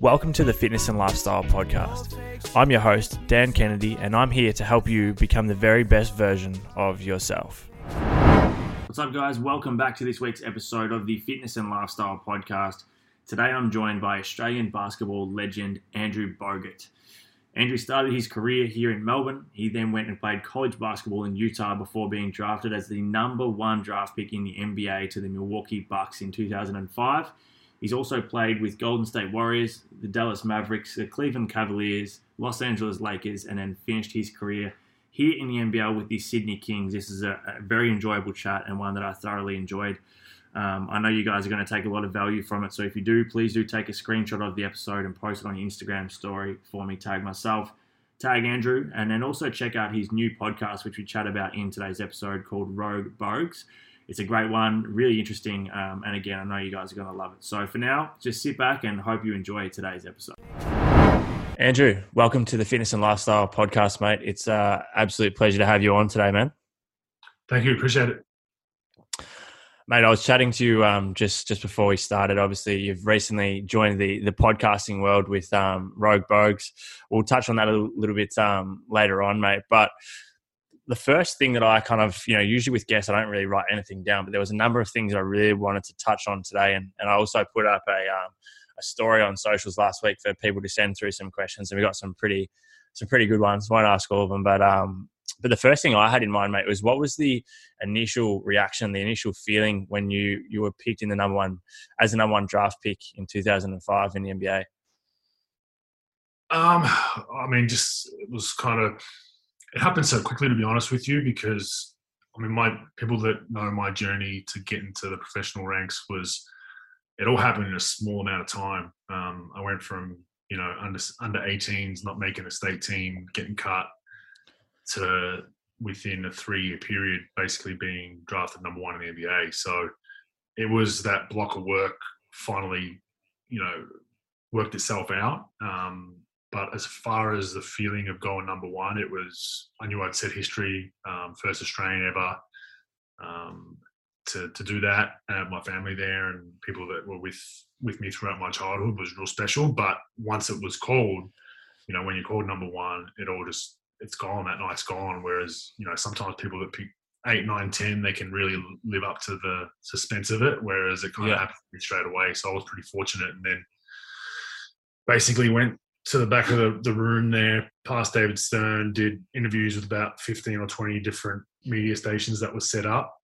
Welcome to the Fitness and Lifestyle Podcast. I'm your host, Dan Kennedy, and I'm here to help you become the very best version of yourself. What's up, guys? Welcome back to this week's episode of the Fitness and Lifestyle Podcast. Today I'm joined by Australian basketball legend Andrew Bogut. Andrew started his career here in Melbourne. He then went and played college basketball in Utah before being drafted as the number one draft pick in the NBA to the Milwaukee Bucks in 2005. He's also played with Golden State Warriors, the Dallas Mavericks, the Cleveland Cavaliers, Los Angeles Lakers, and then finished his career here in the NBL with the Sydney Kings. This is a, a very enjoyable chat and one that I thoroughly enjoyed. Um, I know you guys are going to take a lot of value from it, so if you do, please do take a screenshot of the episode and post it on your Instagram story for me. Tag myself, tag Andrew, and then also check out his new podcast, which we chat about in today's episode called Rogue Bogues. It's a great one, really interesting, um, and again, I know you guys are going to love it. So for now, just sit back and hope you enjoy today's episode. Andrew, welcome to the Fitness and Lifestyle Podcast, mate. It's an uh, absolute pleasure to have you on today, man. Thank you, appreciate it. Mate, I was chatting to you um, just just before we started. Obviously, you've recently joined the the podcasting world with um, Rogue Bogues. We'll touch on that a little, little bit um, later on, mate. But the first thing that I kind of, you know, usually with guests, I don't really write anything down, but there was a number of things I really wanted to touch on today. And, and I also put up a, um, a story on socials last week for people to send through some questions. And we got some pretty, some pretty good ones. Won't ask all of them, but, um, but the first thing I had in mind, mate, was what was the initial reaction, the initial feeling when you, you were picked in the number one, as the number one draft pick in 2005 in the NBA? Um, I mean, just, it was kind of, it happened so quickly to be honest with you because I mean my people that know my journey to get into the professional ranks was it all happened in a small amount of time. Um, I went from you know under under 18s not making a state team, getting cut, to within a three year period basically being drafted number one in the NBA. So it was that block of work finally you know worked itself out. Um, but as far as the feeling of going number one, it was I knew I'd set history, um, first Australian ever. Um, to, to do that and have my family there and people that were with with me throughout my childhood was real special. But once it was called, you know, when you're called number one, it all just it's gone. That night's gone. Whereas you know sometimes people that pick eight, nine, ten, they can really live up to the suspense of it. Whereas it kind yeah. of happened straight away. So I was pretty fortunate, and then basically went to the back of the, the room there, past David Stern, did interviews with about 15 or 20 different media stations that was set up.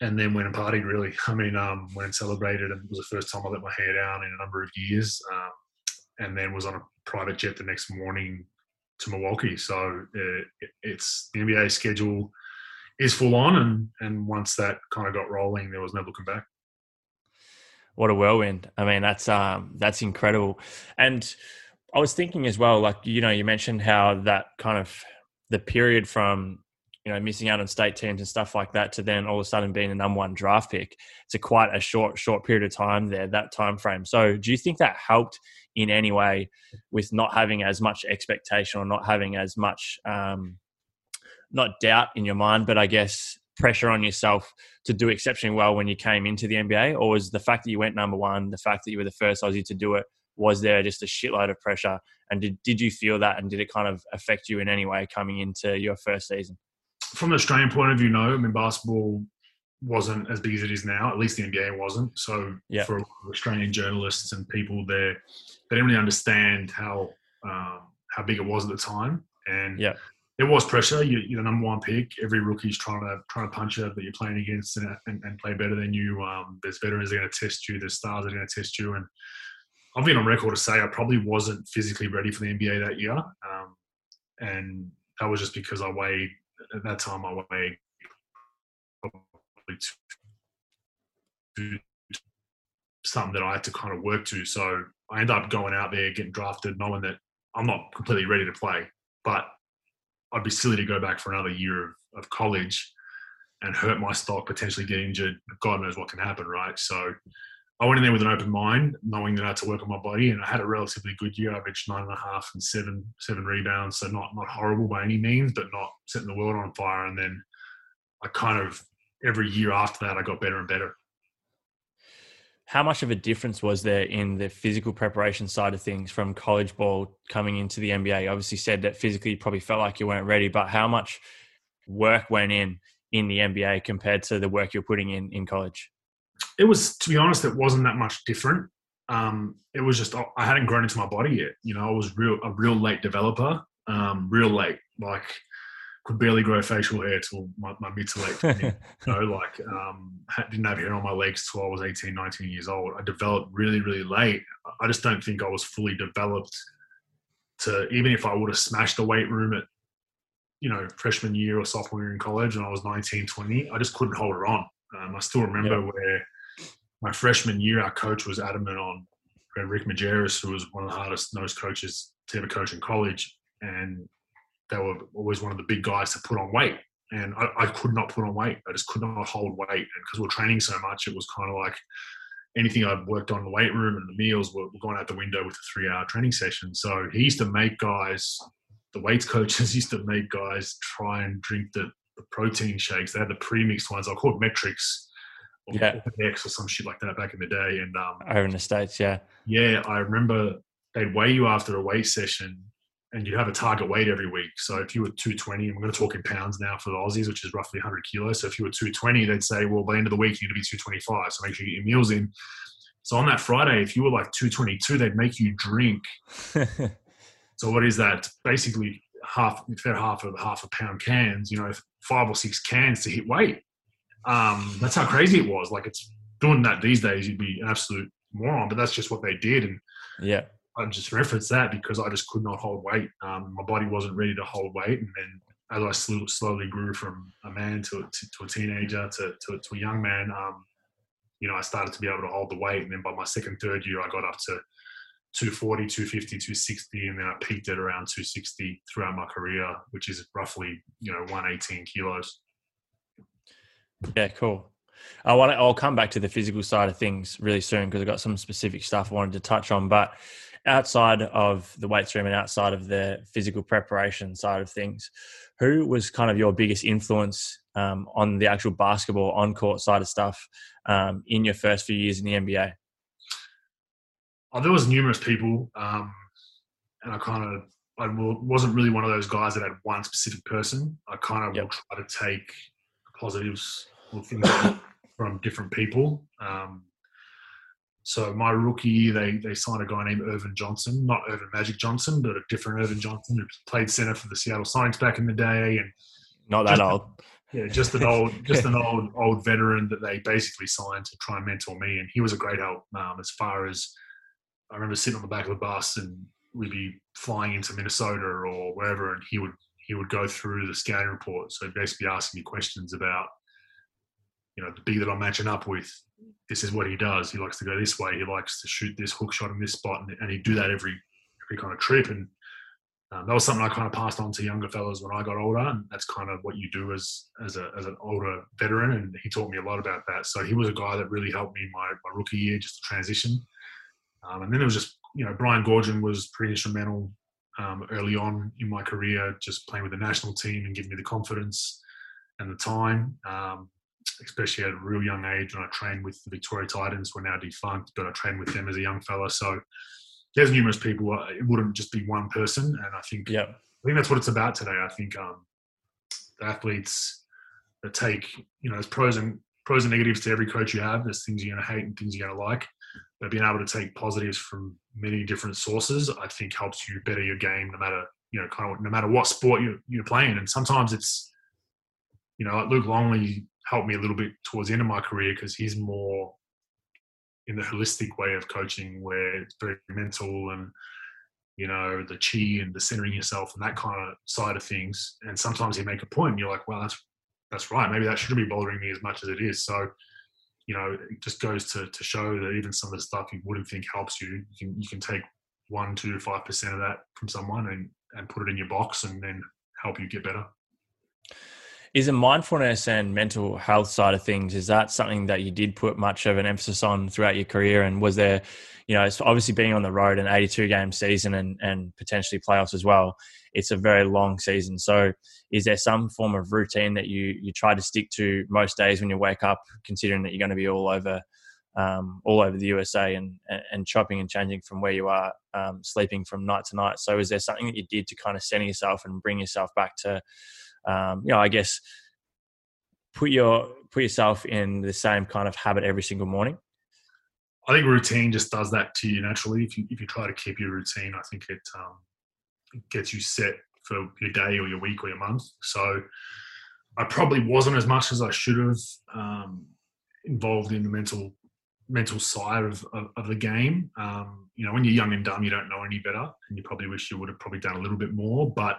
And then went and partied really. I mean, um, went and celebrated and it was the first time I let my hair down in a number of years. Um, and then was on a private jet the next morning to Milwaukee. So uh, it, it's the NBA schedule is full on. And, and once that kind of got rolling, there was no looking back what a whirlwind! I mean, that's um, that's incredible. And I was thinking as well, like you know, you mentioned how that kind of the period from you know missing out on state teams and stuff like that to then all of a sudden being the number one draft pick. It's a quite a short short period of time there, that time frame. So, do you think that helped in any way with not having as much expectation or not having as much um, not doubt in your mind, but I guess pressure on yourself to do exceptionally well when you came into the NBA, or was the fact that you went number one, the fact that you were the first Aussie to do it? Was there just a shitload of pressure? And did, did you feel that and did it kind of affect you in any way coming into your first season? From an Australian point of view, no. I mean, basketball wasn't as big as it is now. At least the NBA wasn't. So yeah. for Australian journalists and people there, they didn't really understand how um, how big it was at the time. And yeah. It was pressure. You, are the number one pick. Every rookie's trying to trying to punch you that you're playing against and, and, and play better than you. Um, there's veterans that are going to test you. There's stars that are going to test you. And I've been on record to say I probably wasn't physically ready for the NBA that year, um, and that was just because I weighed at that time I weighed probably something that I had to kind of work to. So I ended up going out there, getting drafted, knowing that I'm not completely ready to play, but I'd be silly to go back for another year of, of college and hurt my stock, potentially get injured. God knows what can happen, right? So I went in there with an open mind, knowing that I had to work on my body, and I had a relatively good year. I averaged nine and a half and seven seven rebounds, so not not horrible by any means, but not setting the world on fire. And then I kind of every year after that, I got better and better. how much of a difference was there in the physical preparation side of things from college ball coming into the NBA? obviously said that physically you probably felt like you weren't ready, but how much work went in in the NBA compared to the work you're putting in in college? It was, to be honest, it wasn't that much different. Um, it was just I hadn't grown into my body yet. You know, I was real a real late developer, um, real late. Like could barely grow facial hair till my, my mid to late. you know, like um, didn't have hair on my legs till I was 18, 19 years old. I developed really, really late. I just don't think I was fully developed to even if I would have smashed the weight room at you know freshman year or sophomore year in college and I was 19, 20, I just couldn't hold it on. Um, I still remember yep. where my freshman year, our coach was adamant on Rick Majerus, who was one of the hardest nosed coaches to ever coach in college, and they were always one of the big guys to put on weight. And I, I could not put on weight. I just could not hold weight. And because we are training so much, it was kind of like anything I'd worked on in the weight room and the meals were, were going out the window with a three hour training session. So he used to make guys, the weights coaches used to make guys try and drink the, the protein shakes. They had the pre-mixed ones. I call it MET-Rx or yeah. X or some shit like that back in the day. And um, over in the States, yeah. Yeah, I remember they'd weigh you after a weight session and you'd have a target weight every week. So if you were 220, and we're going to talk in pounds now for the Aussies, which is roughly 100 kilos. So if you were 220, they'd say, well, by the end of the week, you need to be 225. So make sure you get your meals in. So on that Friday, if you were like 222, they'd make you drink. so what is that? Basically, half, if they're half of half a pound cans, you know, five or six cans to hit weight. Um, that's how crazy it was. Like it's doing that these days, you'd be an absolute moron, but that's just what they did. And yeah, I just reference that because I just could not hold weight. Um, my body wasn't ready to hold weight, and then as I sl- slowly grew from a man to a, to, to a teenager to, to, to, a young man, um, you know, I started to be able to hold the weight. And then by my second, third year, I got up to 240, 250, 260, and then I peaked at around 260 throughout my career, which is roughly, you know, 118 kilos. Yeah, cool. I want to, I'll come back to the physical side of things really soon because I've got some specific stuff I wanted to touch on. But outside of the weights room and outside of the physical preparation side of things, who was kind of your biggest influence um, on the actual basketball on court side of stuff um, in your first few years in the NBA? Oh, there was numerous people, um, and I kind of I wasn't really one of those guys that had one specific person. I kind of yep. will try to take positives or things from different people. Um, so my rookie year, they they signed a guy named Ervin Johnson, not Earvin Magic Johnson, but a different Ervin Johnson who played center for the Seattle Sonics back in the day, and not that old. Yeah, just an old, just an old, old veteran that they basically signed to try and mentor me, and he was a great help. Um, as far as I remember sitting on the back of the bus, and we'd be flying into Minnesota or wherever, and he would he would go through the scouting report. So basically asking me questions about, you know, the big that I'm matching up with, this is what he does. He likes to go this way. He likes to shoot this hook shot in this spot, and, and he'd do that every every kind of trip. And um, that was something I kind of passed on to younger fellows when I got older, and that's kind of what you do as as, a, as an older veteran. And he taught me a lot about that. So he was a guy that really helped me my, my rookie year, just to transition. Um, and then it was just you know Brian Goorjian was pretty instrumental um, early on in my career, just playing with the national team and giving me the confidence and the time. Um, especially at a real young age when I trained with the Victoria Titans, we're now defunct, but I trained with them as a young fella. So there's numerous people. Uh, it wouldn't just be one person, and I think yeah, I think that's what it's about today. I think um, the athletes that take you know there's pros and pros and negatives to every coach you have. There's things you're going to hate and things you're going to like, but being able to take positives from many different sources, I think helps you better your game, no matter you know kind of no matter what sport you, you're playing. And sometimes it's you know like Luke Longley helped me a little bit towards the end of my career because he's more in the holistic way of coaching where it's very mental and you know the chi and the centering yourself and that kind of side of things. And sometimes you make a point and you're like well that's that's right. Maybe that shouldn't be bothering me as much as it is. So you know it just goes to, to show that even some of the stuff you wouldn't think helps you you can you can take one two five percent of that from someone and and put it in your box and then help you get better is the mindfulness and mental health side of things is that something that you did put much of an emphasis on throughout your career? And was there you know it's obviously being on the road an 82 game season and and potentially playoffs as well. It's a very long season. So is there some form of routine that you you try to stick to most days when you wake up considering that you're going to be all over um, all over the USA and, and chopping and changing from where you are, um, sleeping from night to night. So, is there something that you did to kind of center yourself and bring yourself back to, um, you know, I guess put your put yourself in the same kind of habit every single morning? I think routine just does that to you naturally. If you if you try to keep your routine, I think it, um, it gets you set for your day or your week or your month. So I probably wasn't as much as I should have um, involved in the mental mental side of, of, of the game. Um, you know, when you're young and dumb, you don't know any better, and you probably wish you would have probably done a little bit more. But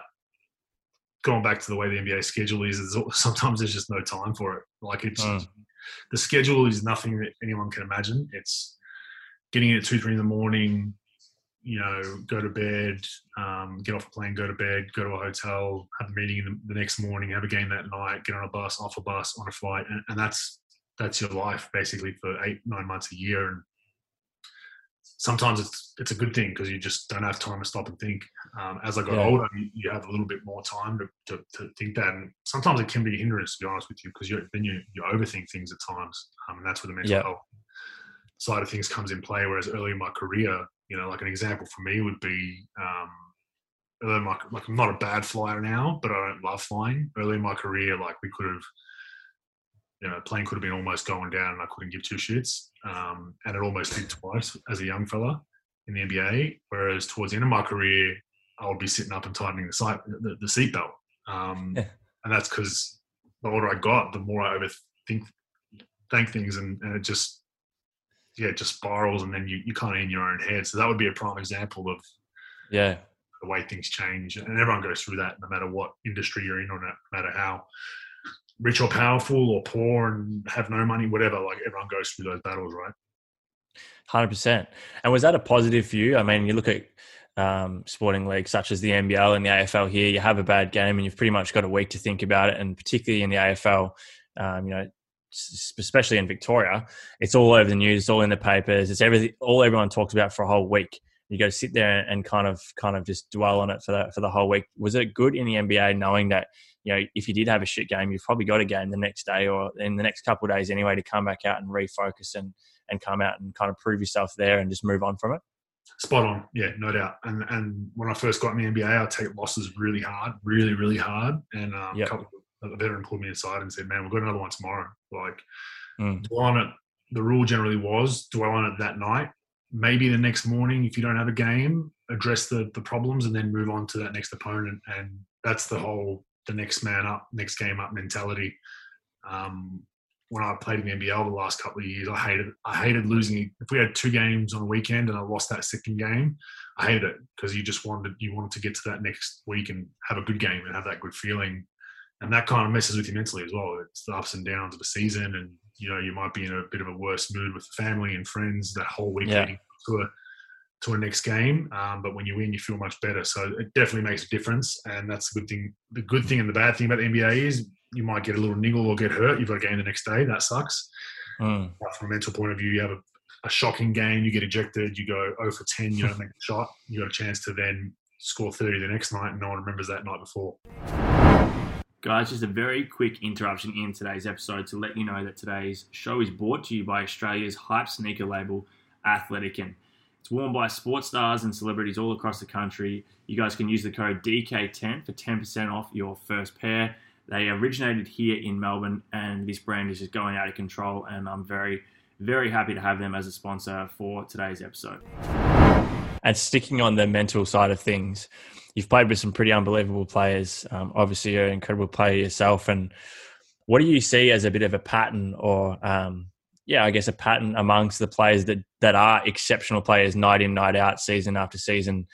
going back to the way the NBA schedule is, sometimes there's just no time for it. Like it's mm. the schedule is nothing that anyone can imagine. It's getting in at two, three in the morning, you know, go to bed, um, get off a plane, go to bed, go to a hotel, have a meeting the, the, next morning, have a game that night, get on a bus, off a bus, on a flight, and, and that's that's your life basically for eight, nine months a year. And sometimes it's it's a good thing because you just don't have time to stop and think. Um, as I got yeah. older, you, you, have a little bit more time to, to, to, think that, and sometimes it can be a hindrance to be honest with you because then you you overthink things at times, um, and that's where the mental yeah. health side of things comes in play. Whereas early in my career, you know, like an example for me would be, um, my, like I'm not a bad flyer now, but I don't love flying. Early in my career, like we could have, you know, plane could have been almost going down, and I couldn't give two shits. Um, and it almost did twice as a young fella in the NBA. Whereas towards the end of my career, I would be sitting up and tightening the seat the, the seatbelt, um, yeah. and that's because the older I got, the more I overthink think things, and, and it just yeah, it just spirals and then you, you kind of in your own head. So that would be a prime example of yeah the way things change. And everyone goes through that no matter what industry you're in or no matter how rich or powerful or poor and have no money, whatever. Like everyone goes through those battles, right? Hundred percent. And was that a positive for you? I mean, you look at um, sporting leagues such as the NBL and the AFL here. You have a bad game, and you've pretty much got a week to think about it. And particularly in the AFL, um, you know, especially in Victoria, it's all over the news, it's all in the papers, it's everything, all everyone talks about for a whole week. You to sit there and kind of, kind of just dwell on it for that for the whole week. Was it good in the NBA knowing that you know if you did have a shit game, you've probably got a game the next day or in the next couple of days anyway to come back out and refocus and and come out and kind of prove yourself there and just move on from it. Spot on, yeah, no doubt. And and when I first got in the NBA, I take losses really hard, really, really hard. And um, yep. a couple a veteran pulled me aside and said, "Man, we've got another one tomorrow. Like, mm. dwell on it." The rule generally was dwell on it that night. Maybe the next morning, if you don't have a game, address the the problems and then move on to that next opponent. And that's the whole the next man up, next game up mentality. Um, when I played in the NBL the last couple of years, I hated I hated losing. If we had two games on a weekend and I lost that second game, I hated it because you just wanted you wanted to get to that next week and have a good game and have that good feeling and that kind of messes with you mentally as well. It's the ups and downs of a season, and you know you might be in a bit of a worse mood with the family and friends that whole week yeah. leading to a to a next game. Um, but when you win, you feel much better. So it definitely makes a difference, and that's the good thing. The good thing and the bad thing about the NBA is you might get a little niggle or get hurt. You've got a game the next day. That sucks. Mm. from a mental point of view, you have a, a shocking game. You get ejected. You go 0 for 10. You don't make a shot. You got a chance to then score 30 the next night, and no one remembers that night before. Guys, just a very quick interruption in today's episode to let you know that today's show is brought to you by Australia's hype sneaker label, Athletikan. It's worn by sports stars and celebrities all across the country. You guys can use the code DK10 for 10% off your first pair. They originated here in Melbourne, and this brand is just going out of control. And I'm very, very happy to have them as a sponsor for today's episode. And sticking on the mental side of things, you've played with some pretty unbelievable players. Um, obviously, you're an incredible player yourself. And what do you see as a bit of a pattern, or um, yeah, I guess a pattern amongst the players that that are exceptional players, night in, night out, season after season,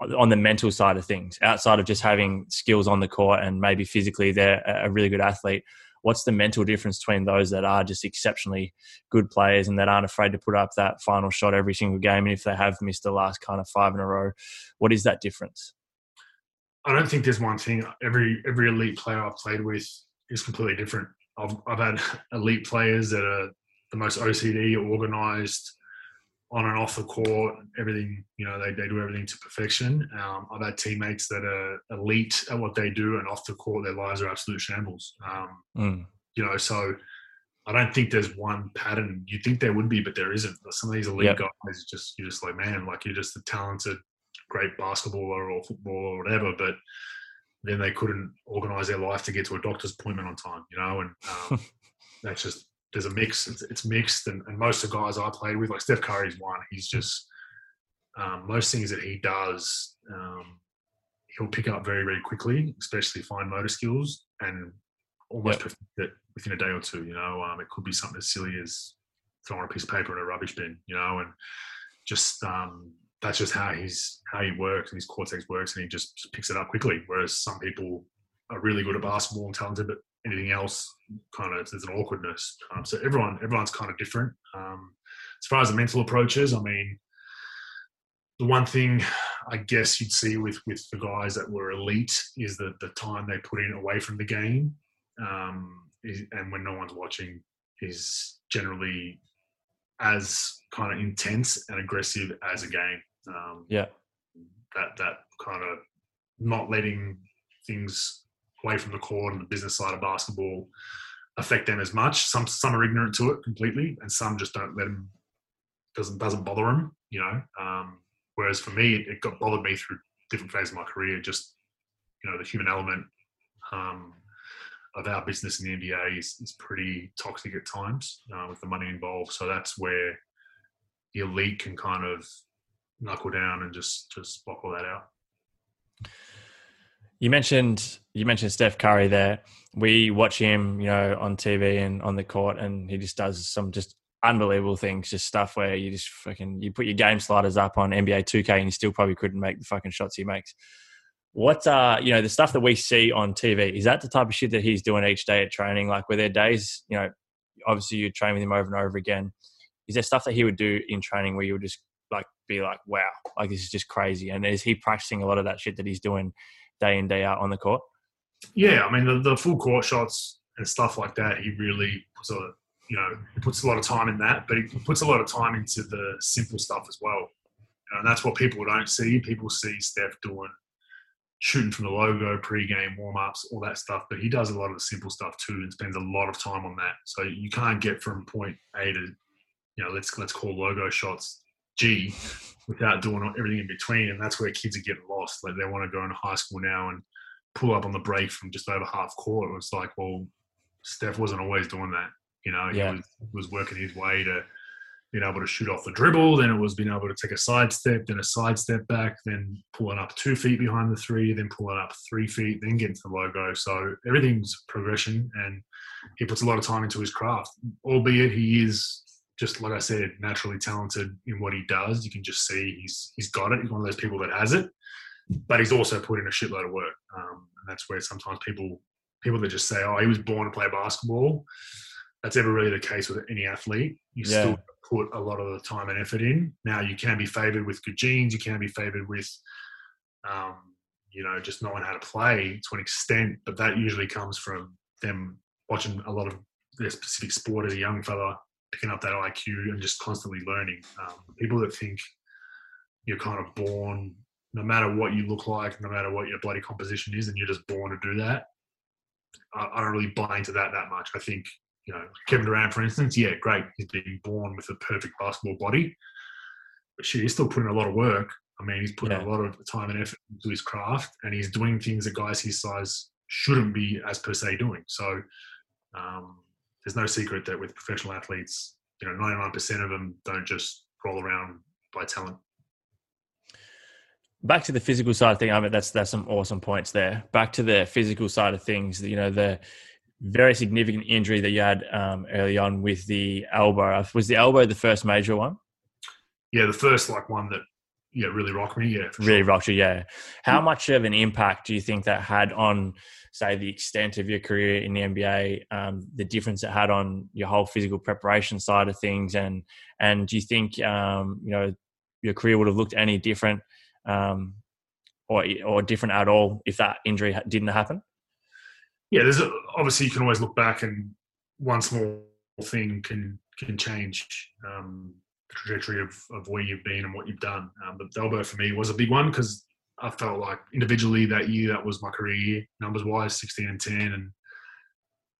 on the mental side of things, outside of just having skills on the court and maybe physically they're a really good athlete. What's the mental difference between those that are just exceptionally good players and that aren't afraid to put up that final shot every single game? And if they have missed the last kind of five in a row, what is that difference? I don't think there's one thing. Every every elite player I've played with is completely different. I've I've had elite players that are the most OCD, organised, on and off the court. Everything you know, they they do everything to perfection. Um, I've had teammates that are elite at what they do, and off the court, their lives are absolute shambles. Um, mm. You know, so I don't think there's one pattern. You think there would be, but there isn't. Some of these elite Yep. guys, just you're just like, man, like you're just a talented, great basketballer or footballer or whatever, but then they couldn't organize their life to get to a doctor's appointment on time, you know, and um, that's just there's a mix. It's, it's mixed, and, and most of the guys I played with, like Steph Curry's one, he's just um, most things that he does, um, he'll pick up very very quickly, especially fine motor skills, and almost Yep. perfect it within a day or two. You know, um, it could be something as silly as throwing a piece of paper in a rubbish bin. You know, and just um, that's just how he's how he works and his cortex works, and he just picks it up quickly. Whereas some people are really good at basketball and talented, but anything else kind of there's an awkwardness. Um, so everyone everyone's kind of different. Um, as far as the mental approaches, I mean, the one thing I guess you'd see with with the guys that were elite is that the time they put in away from the game, um, is, and when no one's watching, is generally as kind of intense and aggressive as a game. Um, Yeah. that that kind of not letting things away from the court and the business side of basketball affect them as much. Some some are ignorant to it completely, and some just don't let them doesn't doesn't bother them. You know. Um, whereas for me, it got bothered me through different phases of my career. Just you know, the human element um, of our business in the NBA is, is pretty toxic at times uh, with the money involved. So that's where the elite can kind of knuckle down and just just block all that out. You mentioned you mentioned Steph Curry there. We watch him, you know, on TV and on the court, and he just does some just unbelievable things, just stuff where you just fucking you put your game sliders up on NBA 2K and you still probably couldn't make the fucking shots he makes. What uh, you know, the stuff that we see on TV is that the type of shit that he's doing each day at training? Like, were there days, you know, obviously you train with him over and over again. Is there stuff that he would do in training where you would just like be like, wow, like this is just crazy? And is he practicing a lot of that shit that he's doing day in day out on the court? Yeah, I mean the, the full court shots and stuff like that. He really puts a you know puts a lot of time in that, but he puts a lot of time into the simple stuff as well. And that's what people don't see. People see Steph doing shooting from the logo, pre-game warm-ups, all that stuff. But he does a lot of the simple stuff too, and spends a lot of time on that. So you can't get from point A to you know let's let's call logo shots G without doing everything in between. And that's where kids are getting lost. Like they want to go into high school now and pull up on the break from just over half court. It's like, well, Steph wasn't always doing that. You know, Yeah. he was, was working his way to being able to shoot off the dribble. Then it was being able to take a side step, then a side step back, then pulling up two feet behind the three, then pulling up three feet, then getting to the logo. So everything's progression, and he puts a lot of time into his craft. Albeit he is just like I said, naturally talented in what he does. You can just see he's he's got it. He's one of those people that has it, but he's also put in a shitload of work. Um, and that's where sometimes people people that just say, "Oh, he was born to play basketball." That's ever really the case with any athlete. You Yeah. still put a lot of the time and effort in. Now you can be favored with good genes. You can be favored with, um, you know, just knowing how to play to an extent. But that usually comes from them watching a lot of their specific sport as a young fella picking up that IQ and just constantly learning. Um, people that think you're kind of born, no matter what you look like, no matter what your bloody composition is, and you're just born to do that. I, I don't really buy into that that much. I think you know Kevin Durant, for instance, yeah, great, he's been born with a perfect basketball body, but shit, he's still putting a lot of work. I mean, he's putting Yeah. a lot of time and effort into his craft, and he's doing things that guys his size shouldn't be as per se doing. So. Um, there's no secret that with professional athletes, you know, 99% of them don't just roll around by talent. back to the physical side of things. I mean, that's that's some awesome points there. Back to the physical side of things. You know, the very significant injury that you had um, early on with the elbow. Was the elbow the first major one? Yeah, the first like one that yeah really rocked me. Yeah, Really sure. rocked you, yeah. How much of an impact do you think that had on, say, the extent of your career in the NBA? Um, the difference it had on your whole physical preparation side of things, and and do you think um, you know your career would have looked any different, um, or or different at all if that injury didn't happen? Yeah, there's a, obviously you can always look back and one small thing can can change um, the trajectory of, of where you've been and what you've done. Um, but the elbow for me was a big one because I felt like individually that year that was my career year, numbers wise, 16 and 10, and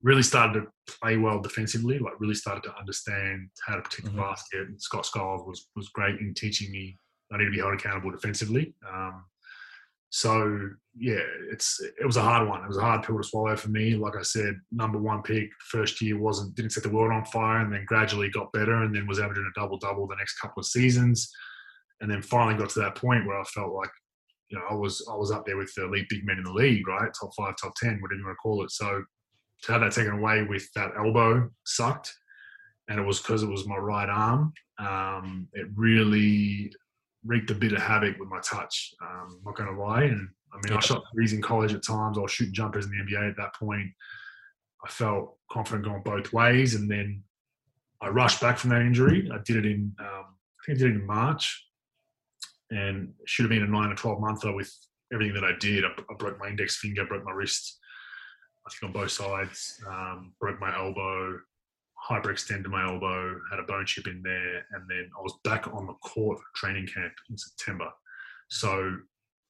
really started to play well defensively. Like really started to understand how to protect Mhm. the basket. And Scott Skiles was was great in teaching me I need to be held accountable defensively. Um, so yeah, it's it was a hard one. It was a hard pill to swallow for me. Like I said, number one pick first year wasn't didn't set the world on fire, and then gradually got better, and then was averaging a double double the next couple of seasons, and then finally got to that point where I felt like you know I was I was up there with the elite big men in the league, right? Top five, top ten, whatever you want to call it. So to have that taken away with that elbow sucked, and it was because it was my right arm. Um, it really wreaked a bit of havoc with my touch. Um, not going to lie, and I mean, Yeah. I shot threes in college at times. I was shooting jumpers in the NBA at that point. I felt confident going both ways, and then I rushed back from that injury. I did it in, um, I think I did it in March, and should have been a nine or twelve monther with everything that I did. I, I broke my index finger, broke my wrist. I think on both sides, um, broke my elbow, hyperextended my elbow, had a bone chip in there, and then I was back on the court training camp in September. So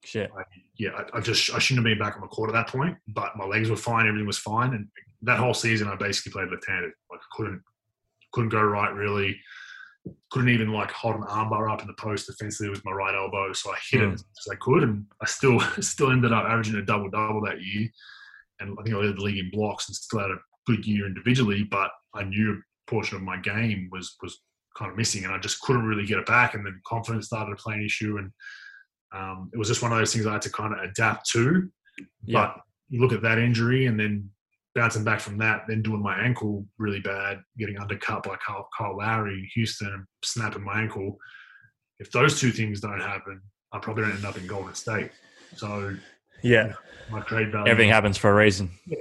Shit. I, yeah, I, I just I shouldn't have been back on the court at that point, but my legs were fine, everything was fine, and that whole season I basically played left-handed. Like I couldn't couldn't go right really. Couldn't even like hold an armbar up in the post defensively with my right elbow, so I hit it Mm. as best as I could, and I still still ended up averaging a double double that year. And I think I led the league in blocks and still had a good year individually, but I knew a portion of my game was was kind of missing, and I just couldn't really get it back. And then confidence started to play an issue, and um, it was just one of those things I had to kind of adapt to. Yeah. But you look at that injury, and then bouncing back from that, then doing my ankle really bad, getting undercut by Kyle, Kyle Lowry in Houston, and snapping my ankle. If those two things don't happen, I probably don't end up in Golden State. So Yeah. my trade value Everything happens for a reason. yeah,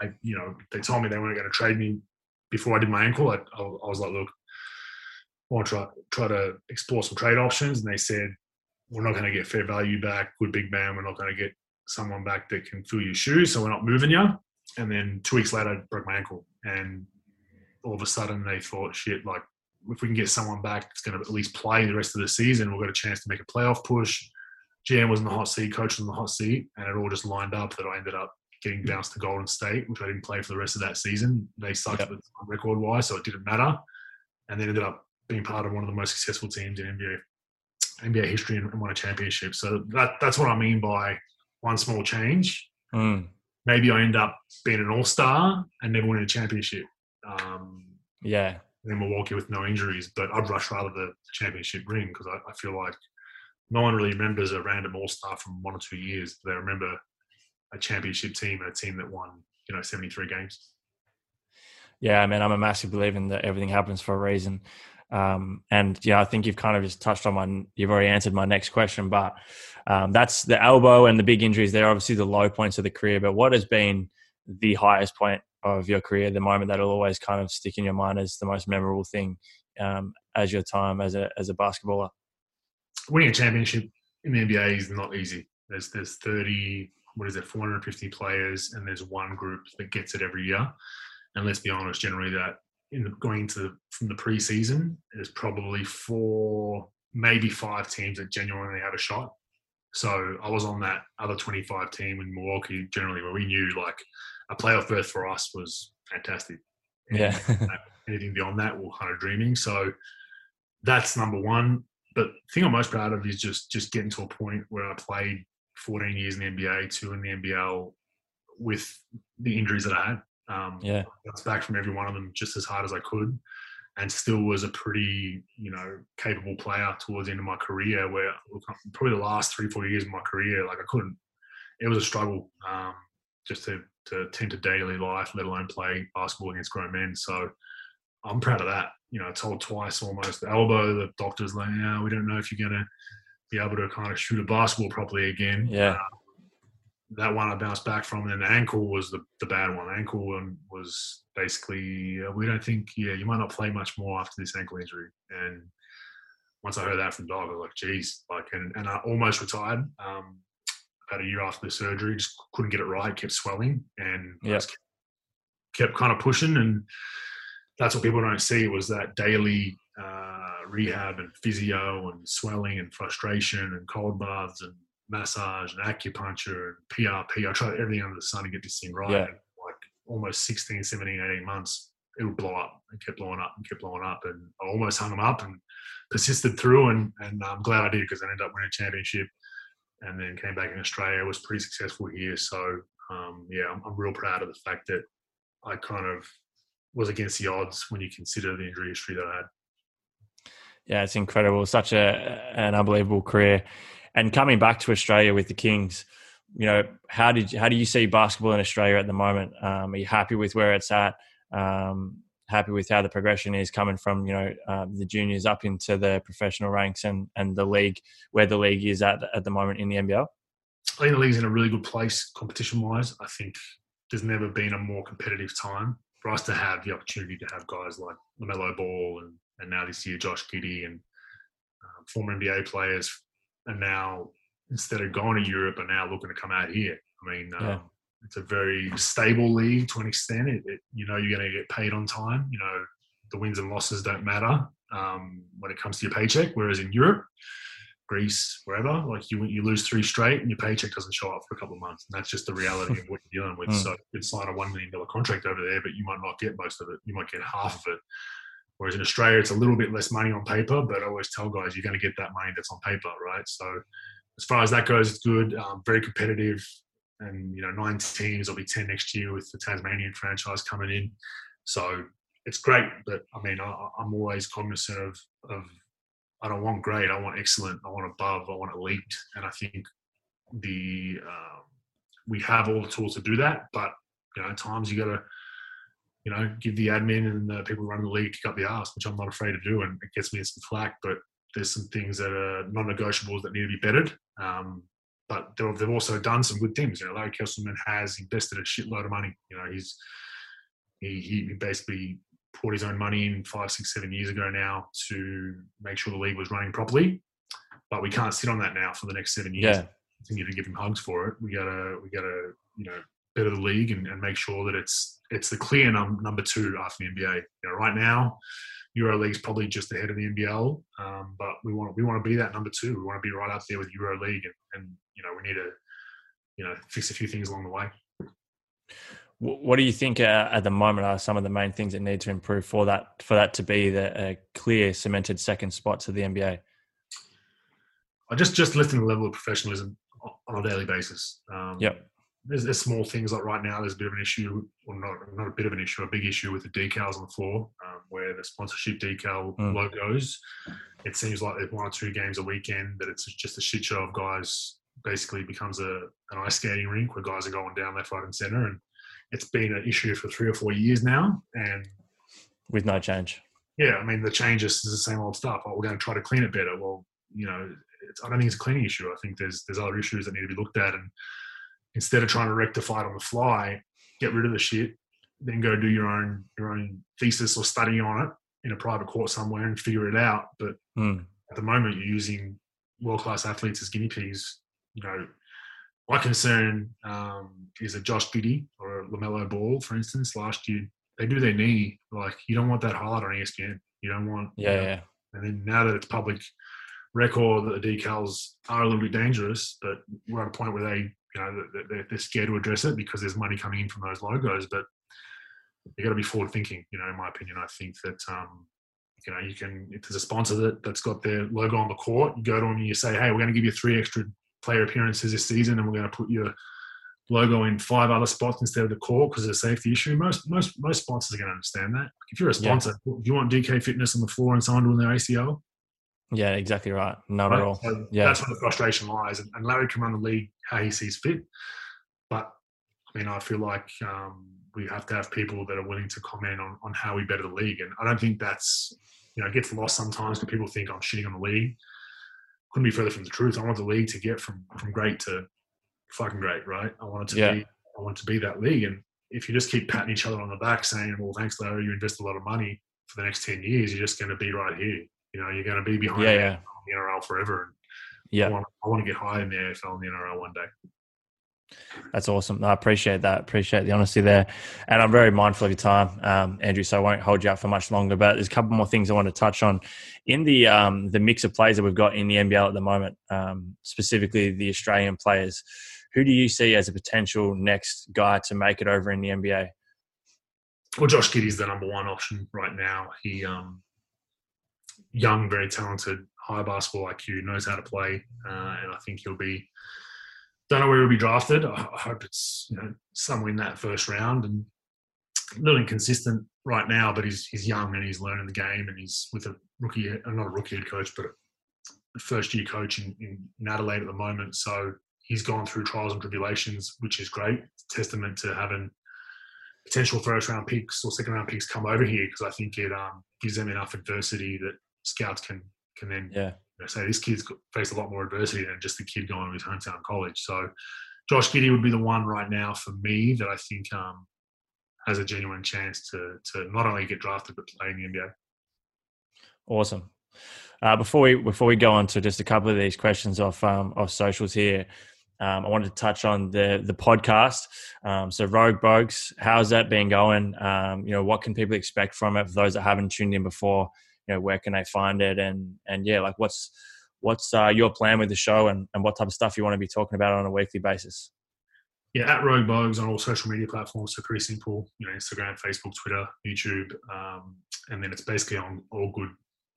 I, I- you know, they told me they weren't going to trade me before I did my ankle. I, I, I was like, look, I want to try, try to explore some trade options. And they said, we're not going to get fair value back. Good big man. We're not going to get someone back that can fill your shoes. So we're not moving you. And then two weeks later, I broke my ankle. And all of a sudden they thought, shit, like if we can get someone back that's going to at least play the rest of the season, we've got a chance to make a playoff push. GM was in the hot seat, coach was in the hot seat, and it all just lined up that I ended up getting bounced to Golden State, which I didn't play for the rest of that season. They sucked Yep. record wise, so it didn't matter. And then ended up being part of one of the most successful teams in NBA NBA history and won a championship. So that that's what I mean by one small change. Mm. Maybe I end up being an all star and never winning a championship. Um, Yeah. in Milwaukee with no injuries, but I'd rush rather the championship ring because I, I feel like no one really remembers a random all star from one or two years. They remember a championship team and a team that won, you know, 73 games. Yeah, I mean, I'm a massive believer in that everything happens for a reason. Um, and yeah, I think you've kind of just touched on my, you've already answered my next question, but um, that's the elbow and the big injuries. They're obviously the low points of the career, but what has been the highest point of your career, the moment that'll always kind of stick in your mind as the most memorable thing um, as your time as a, as a basketballer? Winning a championship in the NBA is not easy. There's there's 30, what is it, 450 players, and there's one group that gets it every year. And let's be honest, generally that in the, going into from the preseason, there's probably four, maybe five teams that genuinely have a shot. So I was on that other 25 team in Milwaukee, generally where we knew like a playoff berth for us was fantastic. And Yeah. anything beyond that, we're kind of dreaming. So that's number one. But the thing I'm most proud of is just just getting to a point where I played 14 years in the NBA, two in the NBL, with the injuries that I had. Um, yeah. bounced back from every one of them just as hard as I could, and still was a pretty you know capable player towards the end of my career. Where probably the last three four years of my career, like I couldn't. It was a struggle um, just to to tend to daily life, let alone play basketball against grown men. So I'm proud of that. You know, I told twice almost the elbow. The doctor's like, "Yeah, we don't know if you're going to be able to kind of shoot a basketball properly again." Yeah. that one I bounced back from, and then the ankle was the, the bad one. The ankle one was basically, uh, we don't think, yeah, you might not play much more after this ankle injury. And once I heard that from Dog, I was like, geez, like, and, and I almost retired. Um, about a year after the surgery, just couldn't get it right, kept swelling, and just kept, kept kind of pushing. And that's what people don't see was that daily uh, rehab and physio and swelling and frustration and cold baths and massage and acupuncture and PRP. I tried everything under the sun to get this thing right. Yeah. And, like almost 16, 17, 18 months, it would blow up and kept blowing up and kept blowing up. And I almost hung them up and persisted through. And, and I'm glad I did because I ended up winning a championship and then came back in Australia. was pretty successful here. So, um, yeah, I'm, I'm real proud of the fact that I kind of was against the odds when you consider the injury history that I had. Yeah, it's incredible. Such a an unbelievable career. And coming back to Australia with the Kings, you know, how did how do you see basketball in Australia at the moment? Um, are you happy with where it's at? Um, happy with how the progression is coming from you know uh, the juniors up into the professional ranks and and the league where the league is at at the moment in the NBL? I think the league's in a really good place competition wise. I think there's never been a more competitive time for us to have the opportunity to have guys like LaMelo Ball and, and now this year Josh Giddey and um, former NBA players are now instead of going to Europe are now looking to come out here. I mean, um, yeah. it's a very stable league to an extent. It, it, you know, you're going to get paid on time. You know, the wins and losses don't matter um, when it comes to your paycheck. Whereas in Europe, Greece, wherever, like you you lose three straight and your paycheck doesn't show up for a couple of months, and that's just the reality of what you're dealing with. Mm. So you can sign a one million dollar contract over there, but you might not get most of it. You might get half of it. Whereas in Australia, it's a little bit less money on paper, but I always tell guys you're going to get that money that's on paper, right? So as far as that goes, it's good. Um, very competitive, and you know, nine teams. There'll be ten next year with the Tasmanian franchise coming in. So it's great, but I mean, I, am always cognizant of, of I don't want great. I want excellent. I want above. I want elite. And I think the um, we have all the tools to do that, but you know, at times you got to you know give the admin and the people running the league a kick up the ass, which I'm not afraid to do, and it gets me some flack. But there's some things that are non-negotiables that need to be bettered. Um, but they've also done some good things. You know, Larry Kestelman has invested a shitload of money. You know, he's he, he basically poured his own money in five, six, seven years ago now to make sure the league was running properly. But we can't sit on that now for the next seven years. Yeah. Continue to give him hugs for it. We gotta we gotta you know better the league and, and make sure that it's it's the clear num- number two after the NBA. You know, right now EuroLeague's probably just ahead of the NBL, um, but we want we want to be that number two. We want to be right up there with EuroLeague, and, and you know we need to you know fix a few things along the way. What do you think uh, at the moment are some of the main things that need to improve for that for that to be the uh, clear cemented second spot to the NBA? I just just lifting the level of professionalism on a daily basis. Um, yep there's, there's, small things like right now there's a bit of an issue, or not not a bit of an issue, a big issue with the decals on the floor, um, where the sponsorship decal mm. logos. It seems like there's one or two games a weekend that it's just a shit show of guys. Basically, becomes a an ice skating rink where guys are going down left, right, and center, and it's been an issue for three or four years now, and with no change. Yeah, I mean the changes is the same old stuff. Oh, we're going to try to clean it better. Well, you know, I don't think it's a cleaning issue. I think there's there's other issues that need to be looked at, and instead of trying to rectify it on the fly, get rid of the shit, then go do your own your own thesis or study on it in a private court somewhere and figure it out. But mm. at the moment, you're using world class athletes as guinea pigs. You know, my concern um, is a Josh Giddey or a LaMelo Ball, for instance. Last year, they do their knee. Like you don't want that highlight on ESPN. You don't want yeah, you know, yeah. And then now that it's public record that the decals are a little bit dangerous, but we're at a point where they you know they're, they're scared to address it because there's money coming in from those logos. But you got to be forward thinking. You know, in my opinion, I think that um, you know you can if there's a sponsor that that's got their logo on the court, you go to them and you say, hey, we're going to give you three extra player appearances this season, and we're going to put your logo in five other spots instead of the court because of a safety issue. Most most most sponsors are going to understand that. If you're a sponsor, yeah. you want DK Fitness on the floor and someone doing their ACL, yeah, exactly right. Not right? at all. So yeah. That's where the frustration lies. And, and, Larry can run the league how he sees fit. But I mean, I feel like um, we have to have people that are willing to comment on, on how we better the league. And I don't think that's, you know, it gets lost sometimes because people think I'm shitting on the league. Couldn't be further from the truth. I want the league to get from, from great to fucking great, right? I want it to yeah. be, I want to be that league. And if you just keep patting each other on the back saying, well, thanks, Larry, you invest a lot of money for the next 10 years, you're just going to be right here you know, you're going to be behind yeah, yeah. the NRL forever. And yeah, I want, I want, to get high in the AFL and the NRL one day. That's awesome. I appreciate that. Appreciate the honesty there. And I'm very mindful of your time, um, Andrew, so I won't hold you up for much longer. But there's a couple more things I want to touch on. In the um, the mix of players that we've got in the NBL at the moment, um, specifically the Australian players, who do you see as a potential next guy to make it over in the NBA? well, Josh Giddey's the number one option right now. He um, young, very talented, high basketball IQ, knows how to play, uh, and I think he'll be. Don't know where he'll be drafted. I hope it's you know somewhere in that first round, and a little inconsistent right now. But he's he's young and he's learning the game, and he's with a rookie, uh, not a rookie head coach, but a first year coach in, in Adelaide at the moment. So he's gone through trials and tribulations, which is great. Testament to having potential first round picks or second round picks come over here because I think it um, gives them enough adversity that scouts can can then yeah. you know, say this kid's faced a lot more adversity than just the kid going to his hometown college. So Josh Giddey would be the one right now for me that I think um, has a genuine chance to to not only get drafted but play in the NBA. Awesome. Uh, before we before we go on to just a couple of these questions off um, off socials here, um, I wanted to touch on the the podcast. Um, so Rogue Bogues, how's that been going? Um, you know, what can people expect from it? For those that haven't tuned in before, you know where can they find it? And and yeah like what's what's uh, your plan with the show and, and what type of stuff you want to be talking about on a weekly basis? Yeah at rogue bogues on all social media platforms so pretty simple you know instagram facebook twitter youtube um, and then it's basically on all good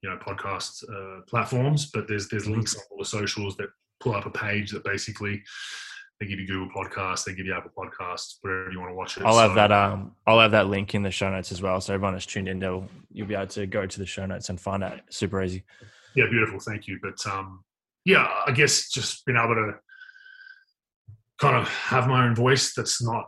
you know podcast uh, platforms but there's there's links on all the socials that pull up a page that basically they give you Google Podcasts, they give you Apple Podcasts, wherever you want to watch it. I'll so, have that. Um, I'll have that link in the show notes as well, so everyone that's tuned in, they'll you'll be able to go to the show notes and find out super easy. Yeah, beautiful. Thank you. But um, yeah, I guess just being able to kind of have my own voice that's not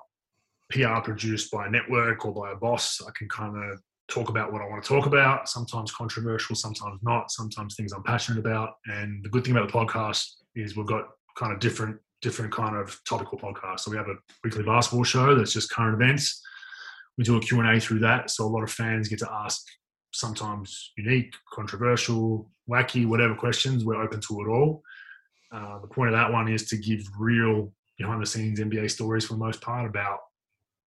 PR produced by a network or by a boss. I can kind of talk about what I want to talk about. Sometimes controversial, sometimes not. Sometimes things I'm passionate about. And the good thing about the podcast is we've got kind of different different kind of topical podcasts. So we have a weekly basketball show that's just current events. We do a Q&A through that. So a lot of fans get to ask sometimes unique, controversial, wacky, whatever questions. We're open to it all. Uh, the point of that one is to give real behind the scenes NBA stories for the most part about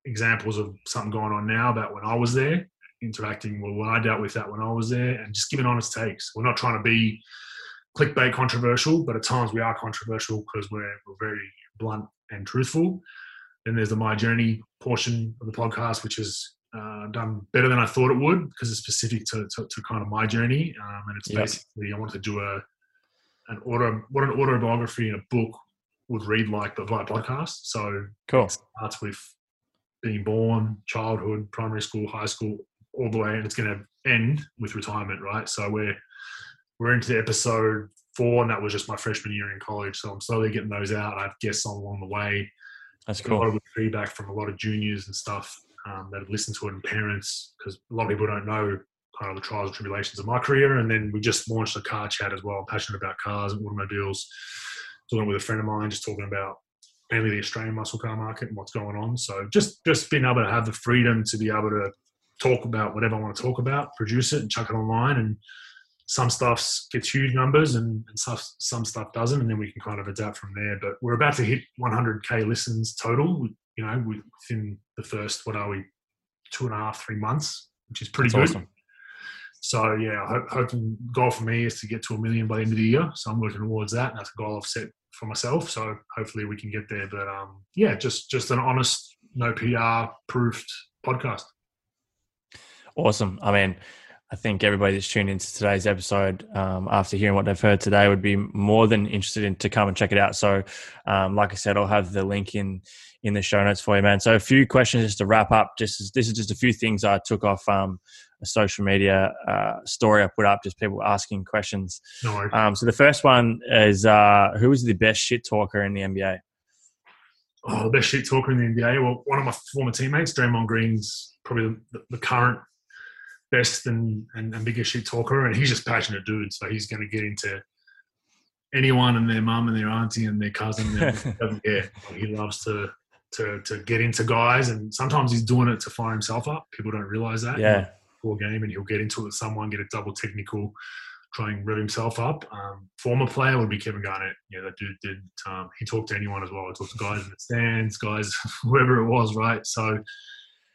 examples of something going on now about when I was there, interacting well when I dealt with that when I was there, and just giving honest takes. We're not trying to be clickbait controversial, but at times we are controversial because we're, we're very blunt and truthful. Then there's the My Journey portion of the podcast, which is uh, done better than I thought it would because it's specific to, to, to kind of my journey. Um, and it's yep. basically, I wanted to do a an auto, what an autobiography in a book would read like, but via podcast. So cool. it starts with being born, childhood, primary school, high school, all the way, and it's going to end with retirement, right? So we're we're into episode four, and that was just my freshman year in college. So I'm slowly getting those out. I have guests on along the way. That's cool. A lot of feedback from a lot of juniors and stuff um, that have listened to it and parents, because a lot of people don't know kind of the trials and tribulations of my career. And then we just launched a car chat as well. I'm passionate about cars and automobiles. Talking with a friend of mine, just talking about mainly the Australian muscle car market and what's going on. So just just being able to have the freedom to be able to talk about whatever I want to talk about, produce it and chuck it online and some stuff gets huge numbers and, and stuff, some stuff doesn't, and then we can kind of adapt from there. But we're about to hit 100k listens total, you know, within the first what are we, two and a half, three months, which is pretty That's good. Awesome. So yeah, hope, hoping goal for me is to get to a million by the end of the year. So I'm working towards that. And that's a goal I've set for myself. So hopefully we can get there. But um, yeah, just just an honest, no PR proofed podcast. Awesome. I mean, I think everybody that's tuned into today's episode, um, after hearing what they've heard today, would be more than interested in to come and check it out. So, um, like I said, I'll have the link in in the show notes for you, man. So, a few questions just to wrap up. Just this is just a few things I took off um, a social media uh, story I put up, just people asking questions. No um, so, the first one is uh, who is the best shit talker in the NBA? Oh, the best shit talker in the NBA. Well, one of my former teammates, Draymond Green's probably the, the current best and, and, and biggest shit talker, and he's just passionate dude. So he's going to get into anyone and their mum and their auntie and their cousin. And doesn't. He loves to to to get into guys, and sometimes he's doing it to fire himself up. People don't realize that. Yeah. Before game, and he'll get into it with someone, get a double technical, try and rev himself up. Um, former player would be Kevin Garnett. Yeah, that dude did. Um, he talked to anyone as well. He talked to guys in the stands, guys, whoever it was, right? So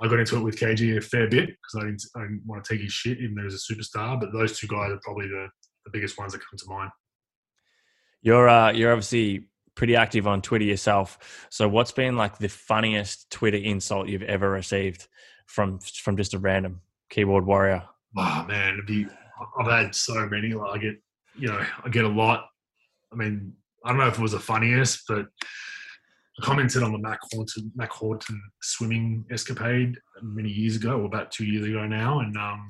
I got into it with KG a fair bit because I didn't, I didn't want to take his shit, even though he was a superstar. But those two guys are probably the, the biggest ones that come to mind. You're uh, you're obviously pretty active on Twitter yourself. So what's been like the funniest Twitter insult you've ever received from from just a random keyboard warrior? Oh man, it'd be, I've had so many. Like I get, you know, I get a lot. I mean, I don't know if it was the funniest, but commented on the Mack Horton, Mack Horton swimming escapade many years ago, or about two years ago now, and um,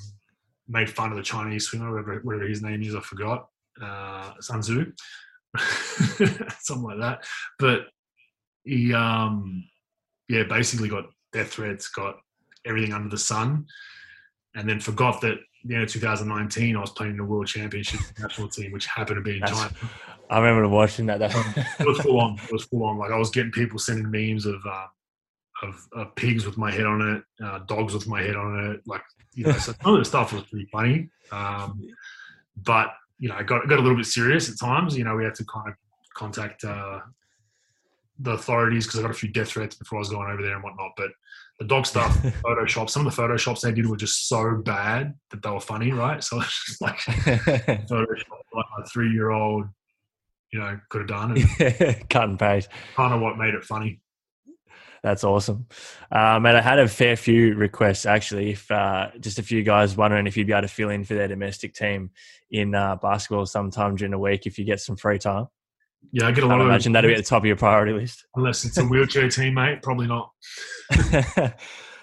made fun of the Chinese swimmer, whatever, whatever his name is, I forgot, uh, Sun Tzu, something like that. But he, um, yeah, basically got death threats, got everything under the sun, and then forgot that the end of 2019 I was playing in the World Championship national team, which happened to be in That's, China. I remember watching that. it was full on. It was full on. Like I was getting people sending memes of uh, of, of, pigs with my head on it, uh, dogs with my head on it. Like you know, so some of the stuff was pretty funny. Um, but you know, it got got a little bit serious at times. You know, we had to kind of contact uh, the authorities because I got a few death threats before I was going over there and whatnot. But the dog stuff, Photoshop, some of the Photoshops they did were just so bad that they were funny, right? So it's just like Photoshop, like my three year old, you know, could have done it. Cut and paste. Kind of what made it funny. That's awesome. Um, and I had a fair few requests actually. If uh, just a few guys wondering if you'd be able to fill in for their domestic team in uh, basketball sometime during the week if you get some free time. Yeah, I get a lot. I imagine that'd be at the top of your priority list. Unless it's a wheelchair teammate, probably not. and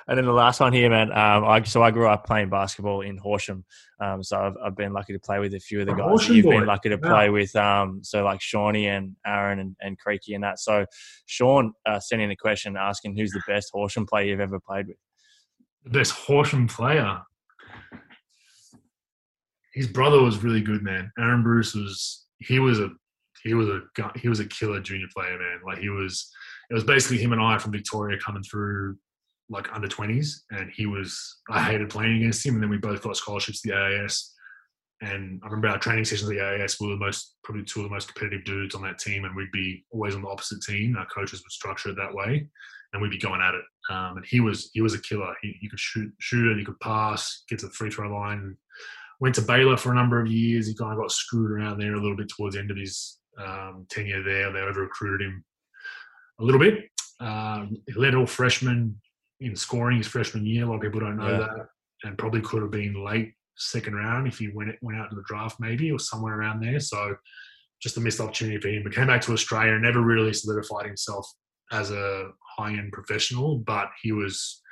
then the last one here, man. Um, I, so I grew up playing basketball in Horsham. Um, so I've, I've, been lucky to play with a few of the guys. Horsham You've boy. been lucky to play yeah. with. Um, so like Shawnee and Aaron and, and Creaky and that. So Sean uh, sent in a question asking who's the best Horsham player you've ever played with. The best Horsham player. His brother was really good, man. Aaron Bruce was. He was a he was a he was a killer junior player, man. Like he was, it was basically him and I from Victoria coming through like under 20s, and he was. I hated playing against him, and then we both got scholarships to the AIS. And I remember our training sessions at the AIS were the most, probably two of the most competitive dudes on that team, and we'd be always on the opposite team. Our coaches would structure it that way, and we'd be going at it. Um, and he was he was a killer. He, he could shoot shoot it, he could pass, get to the free throw line. Went to Baylor for a number of years. He kind of got screwed around there a little bit towards the end of his um, tenure there. They over recruited him a little bit. Um, he led all freshmen in scoring his freshman year. A lot of people don't know yeah. that, and probably could have been late second round if he went went out to the draft maybe or somewhere around there. So just a missed opportunity for him. But came back to Australia and never really solidified himself as a high end professional, but he was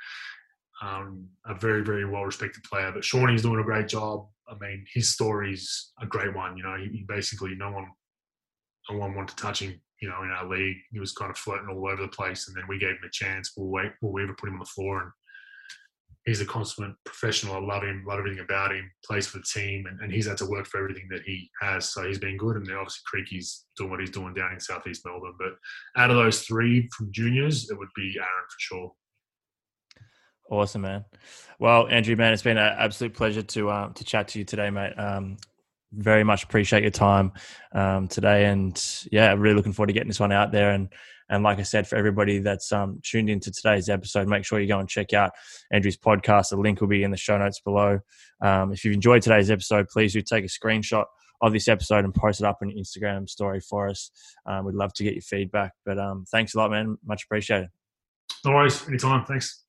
um, a very very well respected player. But Shawnee's doing a great job. I mean, his story's a great one. You know, he, he basically no one one wanted to touch him. You know, in our league, he was kind of floating all over the place, and then we gave him a chance. We'll wait. Will we ever put him on the floor? And he's a consummate professional. I love him. Love everything about him. Plays for the team, and, and he's had to work for everything that he has. So he's been good. And then obviously Creaky's doing what he's doing down in southeast Melbourne. But out of those three from juniors, it would be Aaron for sure. Awesome, man. Well, Andrew, man, it's been an absolute pleasure to um, to chat to you today, mate. Um, very much appreciate your time um, today, and yeah, really looking forward to getting this one out there. And and like I said, for everybody that's um, tuned into today's episode, make sure you go and check out Andrew's podcast. The link will be in the show notes below. Um, if you've enjoyed today's episode, please do take a screenshot of this episode and post it up on Instagram story for us. Um, we'd love to get your feedback. But um, thanks a lot, man. Much appreciated. No worries. Anytime. Thanks.